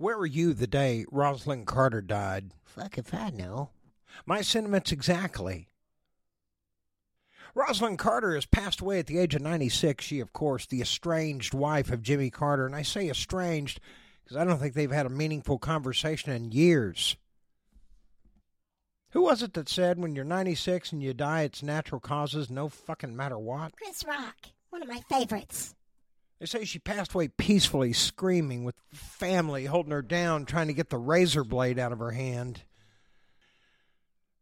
Where were you the day Rosalind Carter died? Fuck if I know. My sentiments exactly. Rosalind Carter has passed away at the age of 96. She, of course, the estranged wife of Jimmy Carter. And I say estranged because I don't think they've had a meaningful conversation in years. Who was it that said when you're 96 and you die, it's natural causes, no fucking matter what? Chris Rock, one of my favorites. They say she passed away peacefully, screaming, with family holding her down, trying to get the razor blade out of her hand.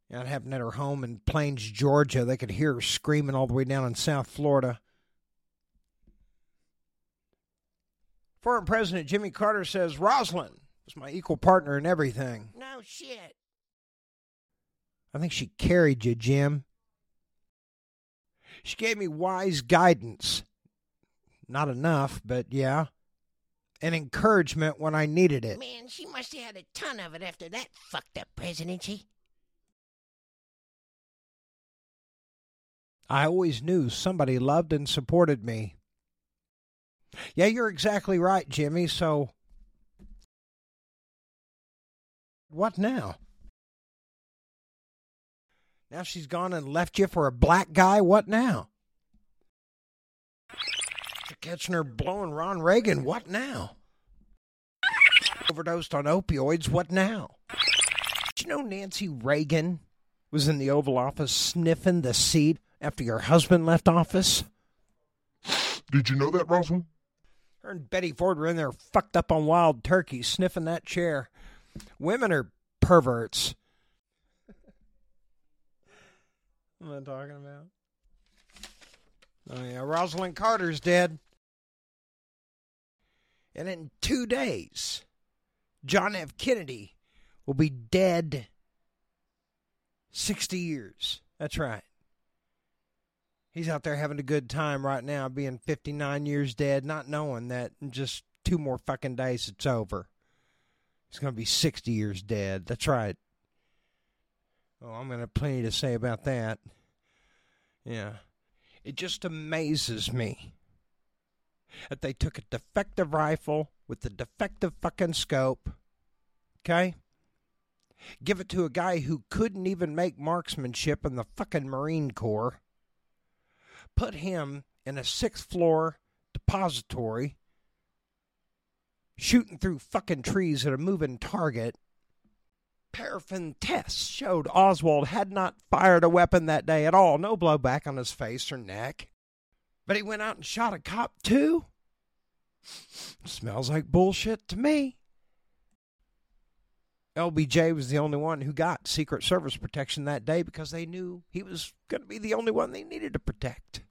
It happened at her home in Plains, Georgia. They could hear her screaming all the way down in South Florida. Former President Jimmy Carter says Rosalind was my equal partner in everything. No shit. I think she carried you, Jim. She gave me wise guidance. Not enough, but yeah. And encouragement when I needed it. Man, she must have had a ton of it after that fucked up presidency. I always knew somebody loved and supported me. Yeah, you're exactly right, Jimmy. So, what now? Now she's gone and left you for a black guy? What now? You're her blowing Ron Reagan? What now? Overdosed on opioids? What now? Did you know Nancy Reagan was in the Oval Office sniffing the seat after your husband left office? Did you know that, Rosalind? Her and Betty Ford were in there fucked up on wild turkey, sniffing that chair. Women are perverts. what am I talking about? Oh, yeah, Rosalind Carter's dead. And in two days, John F. Kennedy will be dead 60 years. That's right. He's out there having a good time right now, being 59 years dead, not knowing that in just two more fucking days it's over. He's going to be 60 years dead. That's right. Oh, I'm going to have plenty to say about that. Yeah. It just amazes me that they took a defective rifle with a defective fucking scope, okay? Give it to a guy who couldn't even make marksmanship in the fucking Marine Corps put him in a sixth floor depository, shooting through fucking trees at a moving target. Paraffin tests showed Oswald had not fired a weapon that day at all, no blowback on his face or neck. But he went out and shot a cop too? Smells like bullshit to me. LBJ was the only one who got Secret Service protection that day because they knew he was going to be the only one they needed to protect.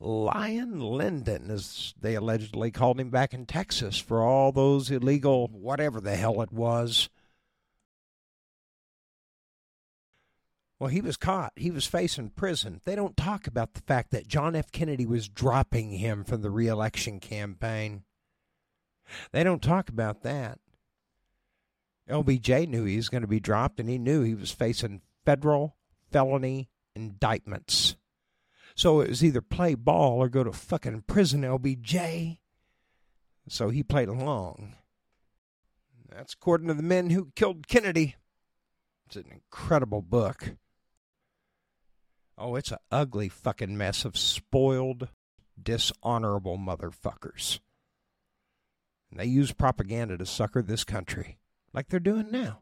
Lion Lyndon, as they allegedly called him back in Texas for all those illegal whatever the hell it was. Well, he was caught. He was facing prison. They don't talk about the fact that John F. Kennedy was dropping him from the reelection campaign. They don't talk about that. LBJ knew he was going to be dropped, and he knew he was facing federal felony indictments. So it was either play ball or go to fucking prison, LBJ. So he played along. That's according to the men who killed Kennedy. It's an incredible book. Oh, it's an ugly fucking mess of spoiled, dishonorable motherfuckers. And they use propaganda to sucker this country, like they're doing now.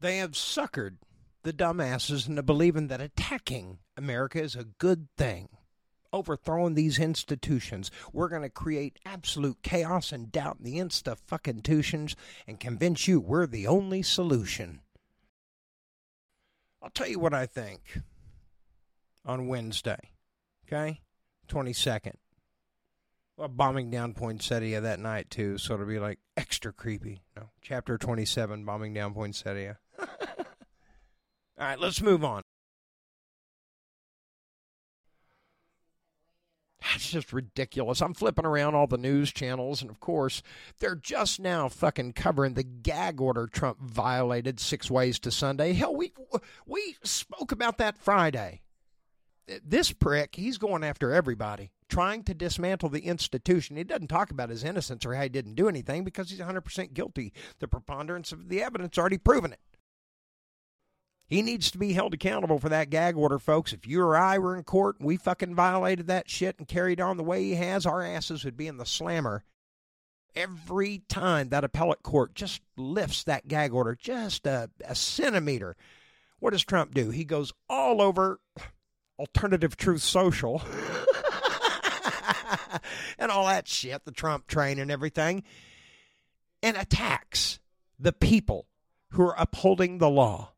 They have suckered the dumbasses into believing that attacking America is a good thing. Overthrowing these institutions, we're going to create absolute chaos and doubt in the insta fucking institutions and convince you we're the only solution. I'll tell you what I think on Wednesday, okay? 22nd. Well, bombing down Poinsettia that night, too, so it'll be like extra creepy. No, chapter 27, bombing down Poinsettia. All right, let's move on. That's just ridiculous. I'm flipping around all the news channels, and of course, they're just now fucking covering the gag order Trump violated six ways to Sunday. Hell, we we spoke about that Friday. this prick, he's going after everybody, trying to dismantle the institution. He doesn't talk about his innocence or how he didn't do anything because he's 100% guilty. The preponderance of the evidence already proven it. He needs to be held accountable for that gag order, folks. If you or I were in court and we fucking violated that shit and carried on the way he has, our asses would be in the slammer. Every time that appellate court just lifts that gag order just a, a centimeter, what does Trump do? He goes all over Alternative Truth Social and all that shit, the Trump train and everything, and attacks the people who are upholding the law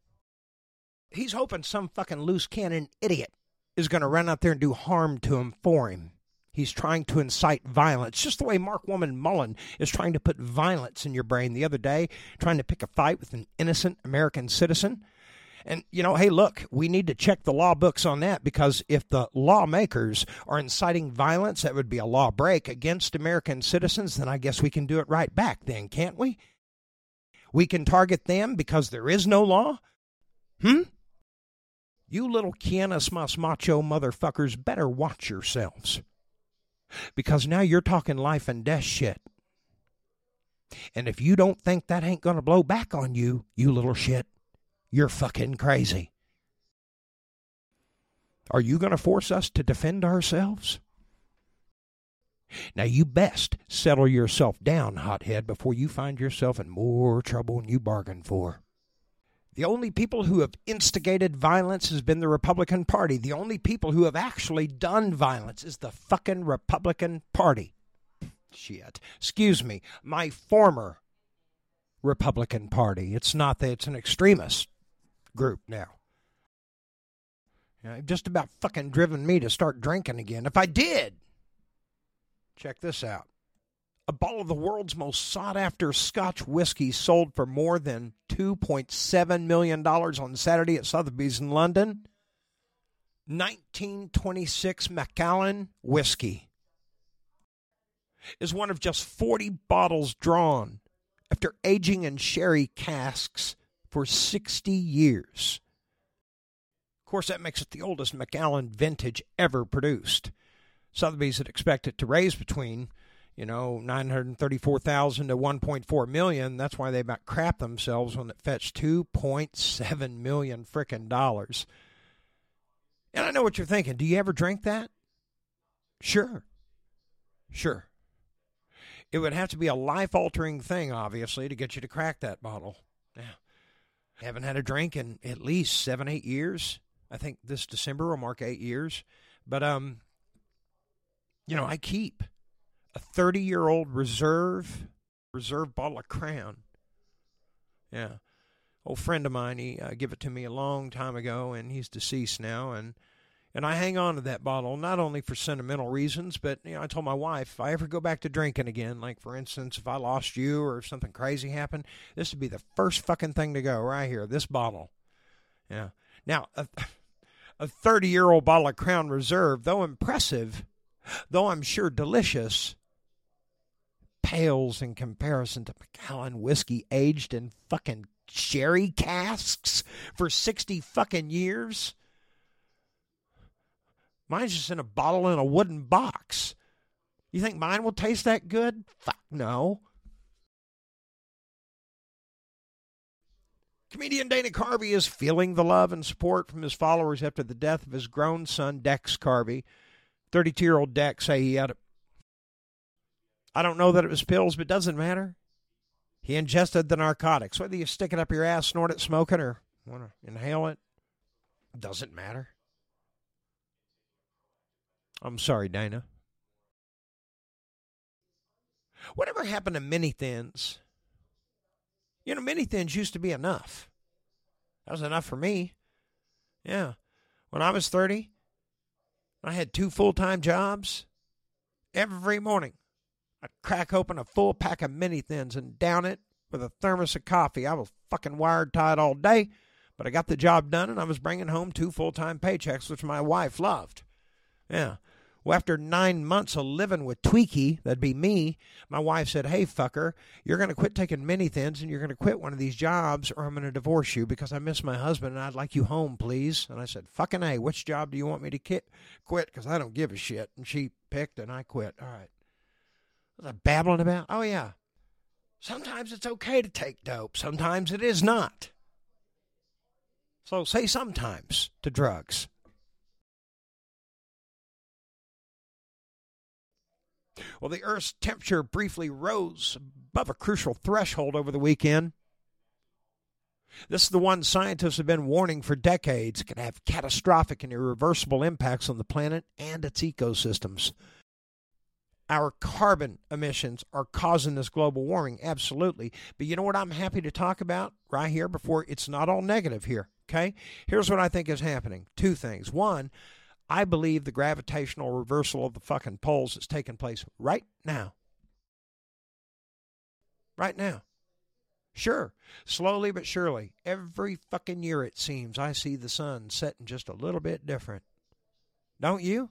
he's hoping some fucking loose cannon idiot is going to run out there and do harm to him for him. He's trying to incite violence, just the way Markwayne Mullin is trying to put violence in your brain the other day, trying to pick a fight with an innocent American citizen. And, you know, hey, look, we need to check the law books on that because if the lawmakers are inciting violence, that would be a law break against American citizens, then I guess we can do it right back, then, can't we? We can target them because there is no law? Hmm? You little quienes mas macho motherfuckers better watch yourselves. Because now you're talking life and death shit. And if you don't think that ain't going to blow back on you, you little shit, you're fucking crazy. Are you going to force us to defend ourselves? Now, you best settle yourself down, hothead, before you find yourself in more trouble than you bargained for. The only people who have instigated violence has been the Republican Party. The only people who have actually done violence is the fucking Republican Party. Shit. Excuse me. My former Republican Party. It's not that it's an extremist group now. Know, just about fucking driven me to start drinking again. If I did, check this out a bottle of the world's most sought after Scotch whiskey sold for more than $2.7 million on Saturday at Sotheby's in London. 1926 Macallan whiskey is one of just 40 bottles drawn after aging in sherry casks for 60 years. Of course, that makes it the oldest Macallan vintage ever produced. Sotheby's had expected to raise between you know, 934,000 to 1.4 million. That's why they about crap themselves when it fetched 2.7 million frickin' dollars. And I know what you're thinking. Do you ever drink that? Sure. Sure. It would have to be a life altering thing, obviously, to get you to crack that bottle. Yeah. Haven't had a drink in at least seven, eight years. I think this December will mark eight years. But um, you know, I keep a 30 year old reserve reserve bottle of Crown. Yeah, old friend of mine, he uh, gave it to me a long time ago, and he's deceased now, and and I hang on to that bottle not only for sentimental reasons, but you know, I told my wife if I ever go back to drinking again, like for instance, if I lost you or if something crazy happened, this would be the first fucking thing to go right here. This bottle. Yeah. Now, a, a 30 year old bottle of Crown Reserve, though impressive, though I'm sure delicious, pales in comparison to Macallan whiskey aged in fucking sherry casks for 60 fucking years. Mine's just in a bottle in a wooden box. You think mine will taste that good? Fuck no. Comedian Dana Carvey is feeling the love and support from his followers after the death of his grown son, Dex Carvey. 32 year old Dex say he had a I don't know that it was pills, but doesn't matter. He ingested the narcotics. Whether you stick it up your ass, snort it, smoke it, or want to inhale it, doesn't matter. I'm sorry, Dana. Whatever happened to mini thins? You know, mini thins used to be enough. That was enough for me. Yeah. When I was 30, I had two full time jobs every morning. I'd crack open a full pack of mini thins and down it with a thermos of coffee. I was fucking wired tight all day, but I got the job done and I was bringing home two full time paychecks, which my wife loved. Yeah. Well, after nine months of living with Tweaky, that'd be me, my wife said, Hey, fucker, you're going to quit taking mini thins and you're going to quit one of these jobs or I'm going to divorce you because I miss my husband and I'd like you home, please. And I said, Fucking A, which job do you want me to quit? Because I don't give a shit. And she picked and I quit. All right. Was I babbling about? Oh, yeah. Sometimes it's okay to take dope, sometimes it is not. So say sometimes to drugs. Well, the Earth's temperature briefly rose above a crucial threshold over the weekend. This is the one scientists have been warning for decades can have catastrophic and irreversible impacts on the planet and its ecosystems. Our carbon emissions are causing this global warming, absolutely. But you know what I'm happy to talk about right here before it's not all negative here, okay? Here's what I think is happening two things. One, I believe the gravitational reversal of the fucking poles is taking place right now. Right now. Sure, slowly but surely, every fucking year it seems I see the sun setting just a little bit different. Don't you?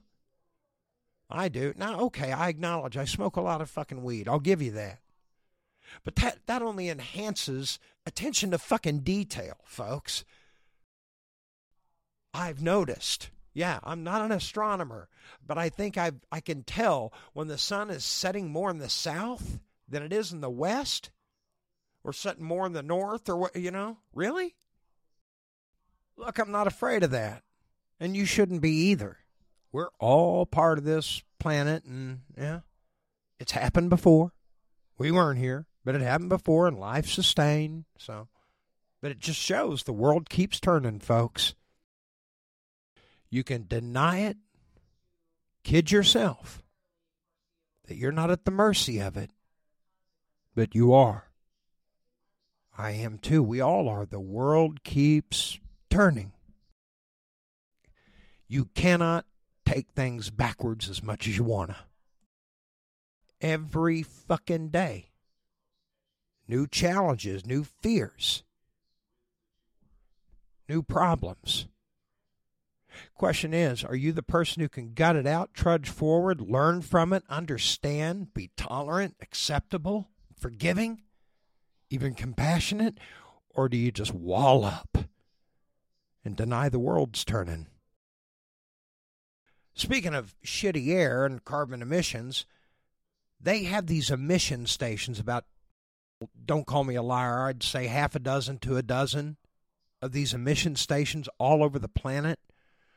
I do. Now, okay, I acknowledge I smoke a lot of fucking weed. I'll give you that. But that, that only enhances attention to fucking detail, folks. I've noticed. Yeah, I'm not an astronomer, but I think I I can tell when the sun is setting more in the south than it is in the west, or setting more in the north, or what you know. Really? Look, I'm not afraid of that, and you shouldn't be either. We're all part of this planet, and yeah, it's happened before. We weren't here, but it happened before, and life sustained. So, but it just shows the world keeps turning, folks. You can deny it, kid yourself that you're not at the mercy of it, but you are. I am too. We all are. The world keeps turning. You cannot take things backwards as much as you want to. Every fucking day. New challenges, new fears, new problems. Question is Are you the person who can gut it out, trudge forward, learn from it, understand, be tolerant, acceptable, forgiving, even compassionate? Or do you just wall up and deny the world's turning? Speaking of shitty air and carbon emissions, they have these emission stations about, don't call me a liar, I'd say half a dozen to a dozen of these emission stations all over the planet.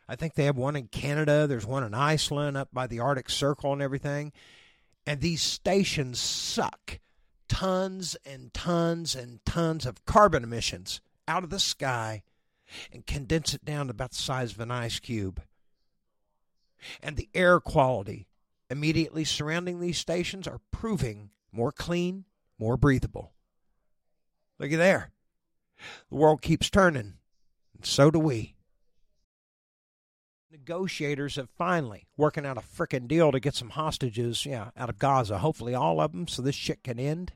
I think they have one in Canada, there's one in Iceland up by the Arctic Circle and everything. And these stations suck tons and tons and tons of carbon emissions out of the sky and condense it down to about the size of an ice cube. And the air quality immediately surrounding these stations are proving more clean, more breathable. Look at there. The world keeps turning, and so do we. Negotiators have finally working out a frickin' deal to get some hostages, yeah, out of Gaza. Hopefully, all of them, so this shit can end.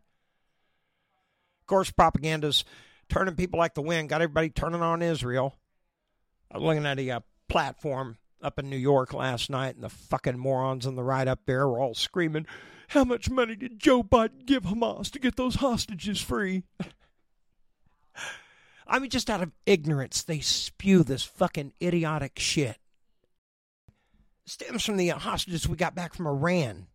Of course, propaganda's turning people like the wind, got everybody turning on Israel. I was looking at a uh, platform up in New York last night, and the fucking morons on the right up there were all screaming, How much money did Joe Biden give Hamas to get those hostages free? I mean, just out of ignorance, they spew this fucking idiotic shit. stems from the hostages we got back from Iran.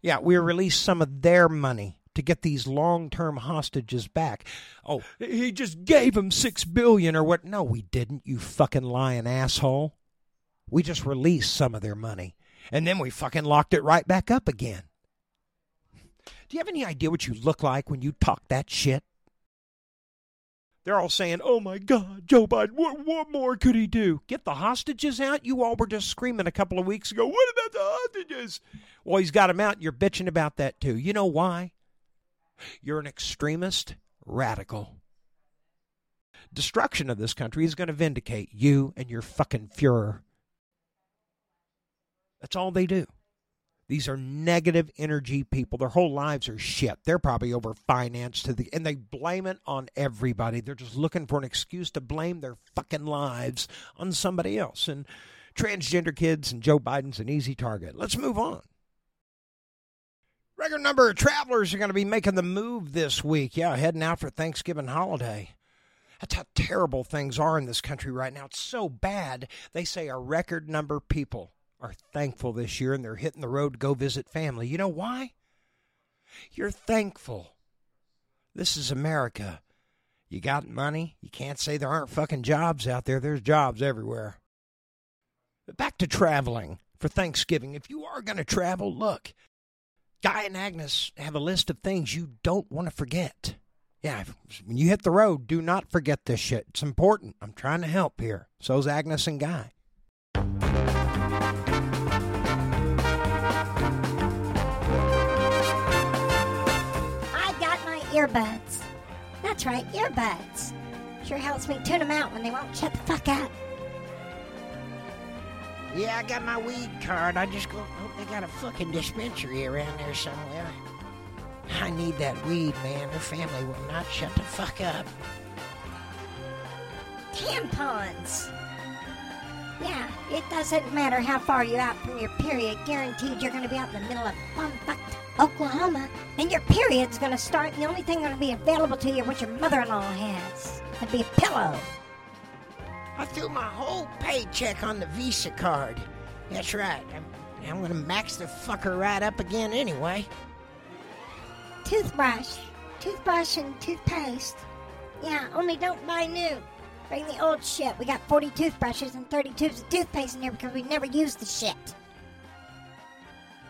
Yeah, we released some of their money to get these long-term hostages back. Oh, he just gave them six billion or what? No, we didn't. You fucking lying asshole. We just released some of their money, and then we fucking locked it right back up again. Do you have any idea what you look like when you talk that shit? They're all saying, "Oh my God, Joe Biden! What, what more could he do? Get the hostages out? You all were just screaming a couple of weeks ago. What about the hostages? Well, he's got them out. You're bitching about that too. You know why? You're an extremist radical. Destruction of this country is going to vindicate you and your fucking Fuhrer. That's all they do. These are negative energy people. Their whole lives are shit. They're probably over financed to the and they blame it on everybody. They're just looking for an excuse to blame their fucking lives on somebody else. And transgender kids, and Joe Biden's an easy target. Let's move on. Record number of travelers are going to be making the move this week. Yeah, heading out for Thanksgiving holiday. That's how terrible things are in this country right now. It's so bad. They say a record number of people are thankful this year and they're hitting the road to go visit family. You know why? You're thankful. This is America. You got money. You can't say there aren't fucking jobs out there. There's jobs everywhere. But back to traveling for Thanksgiving. If you are going to travel, look, Guy and Agnes have a list of things you don't want to forget. Yeah, when you hit the road, do not forget this shit. It's important. I'm trying to help here. So's Agnes and Guy. Earbuds. That's right, earbuds. Sure helps me tune them out when they won't shut the fuck up. Yeah, I got my weed card. I just go, hope they got a fucking dispensary around there somewhere. I need that weed, man. Her family will not shut the fuck up. Tampons. Yeah, it doesn't matter how far you're out from your period. Guaranteed you're going to be out in the middle of bumfucked Oklahoma, and your period's going to start. And the only thing going to be available to you what your mother-in-law has. It'd be a pillow. I threw my whole paycheck on the Visa card. That's right. I'm, I'm gonna max the fucker right up again anyway. Toothbrush, toothbrush, and toothpaste. Yeah, only don't buy new. Bring the old shit. We got 40 toothbrushes and 30 tubes of toothpaste in here because we never used the shit.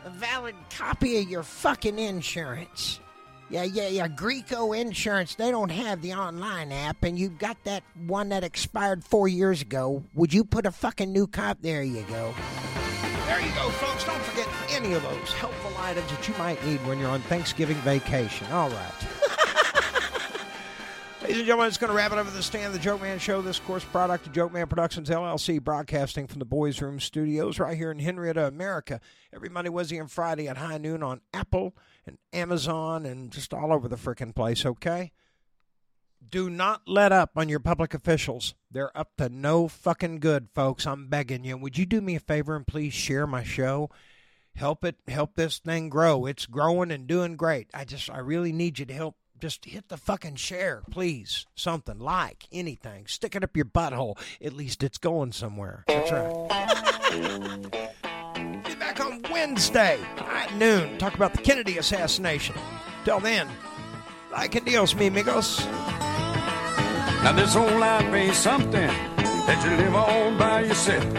A valid copy of your fucking insurance. Yeah, yeah, yeah. Greco Insurance, they don't have the online app, and you've got that one that expired four years ago. Would you put a fucking new cop? There you go. There you go, folks. Don't forget any of those helpful items that you might need when you're on Thanksgiving vacation. All right. Ladies and gentlemen, it's going to wrap it up at the Stand the Joke Man Show. This, course, product of Joke Man Productions LLC, broadcasting from the Boys Room Studios right here in Henrietta, America. Every Monday, Wednesday, and Friday at high noon on Apple and Amazon and just all over the frickin' place, okay? Do not let up on your public officials. They're up to no fucking good, folks. I'm begging you. Would you do me a favor and please share my show? Help it, help this thing grow. It's growing and doing great. I just, I really need you to help. Just hit the fucking share, please. Something like anything. Stick it up your butthole. At least it's going somewhere. That's right. Be back on Wednesday at noon. Talk about the Kennedy assassination. Till then, like and Dios, me, amigos. Now this whole life ain't something that you live all by yourself.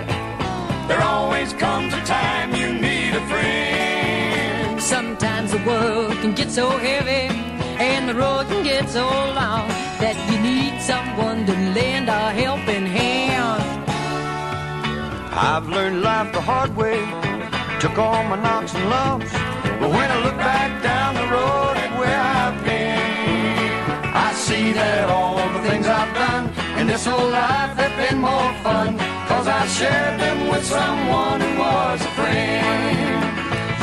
There always comes a time you need a friend. Sometimes the world can get so heavy the road can get so long that you need someone to lend a helping hand. I've learned life the hard way, took all my knocks and lumps. But when I look back down the road at where I've been, I see that all the things I've done in this whole life have been more fun. Cause I shared them with someone who was a friend.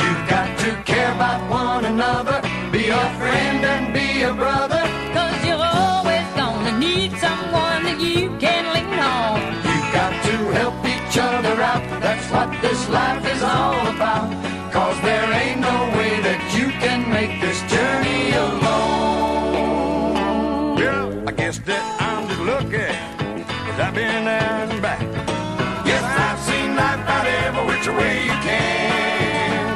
You've got to care about one another, be a friend and be a brother. Cause you're always gonna need someone that you can lean on. You've got to help each other out. That's what this life is all about. Cause there ain't no way that you can make this journey alone. Well, I guess that I'm just lucky. Cause I've been there and back. Yes, I've seen life out every which way you can.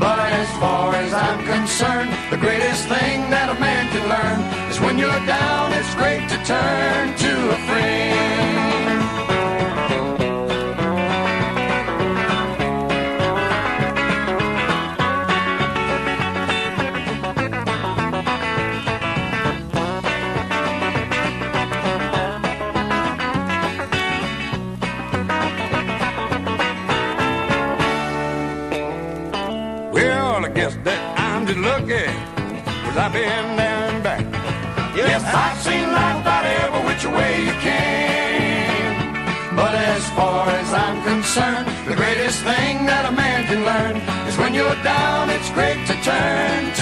But as far as I'm concerned, the greatest thing that a man can learn is when you're down, it's great to turn to a friend. as far as I'm concerned, the greatest thing that a man can learn is when you're down, it's great to turn to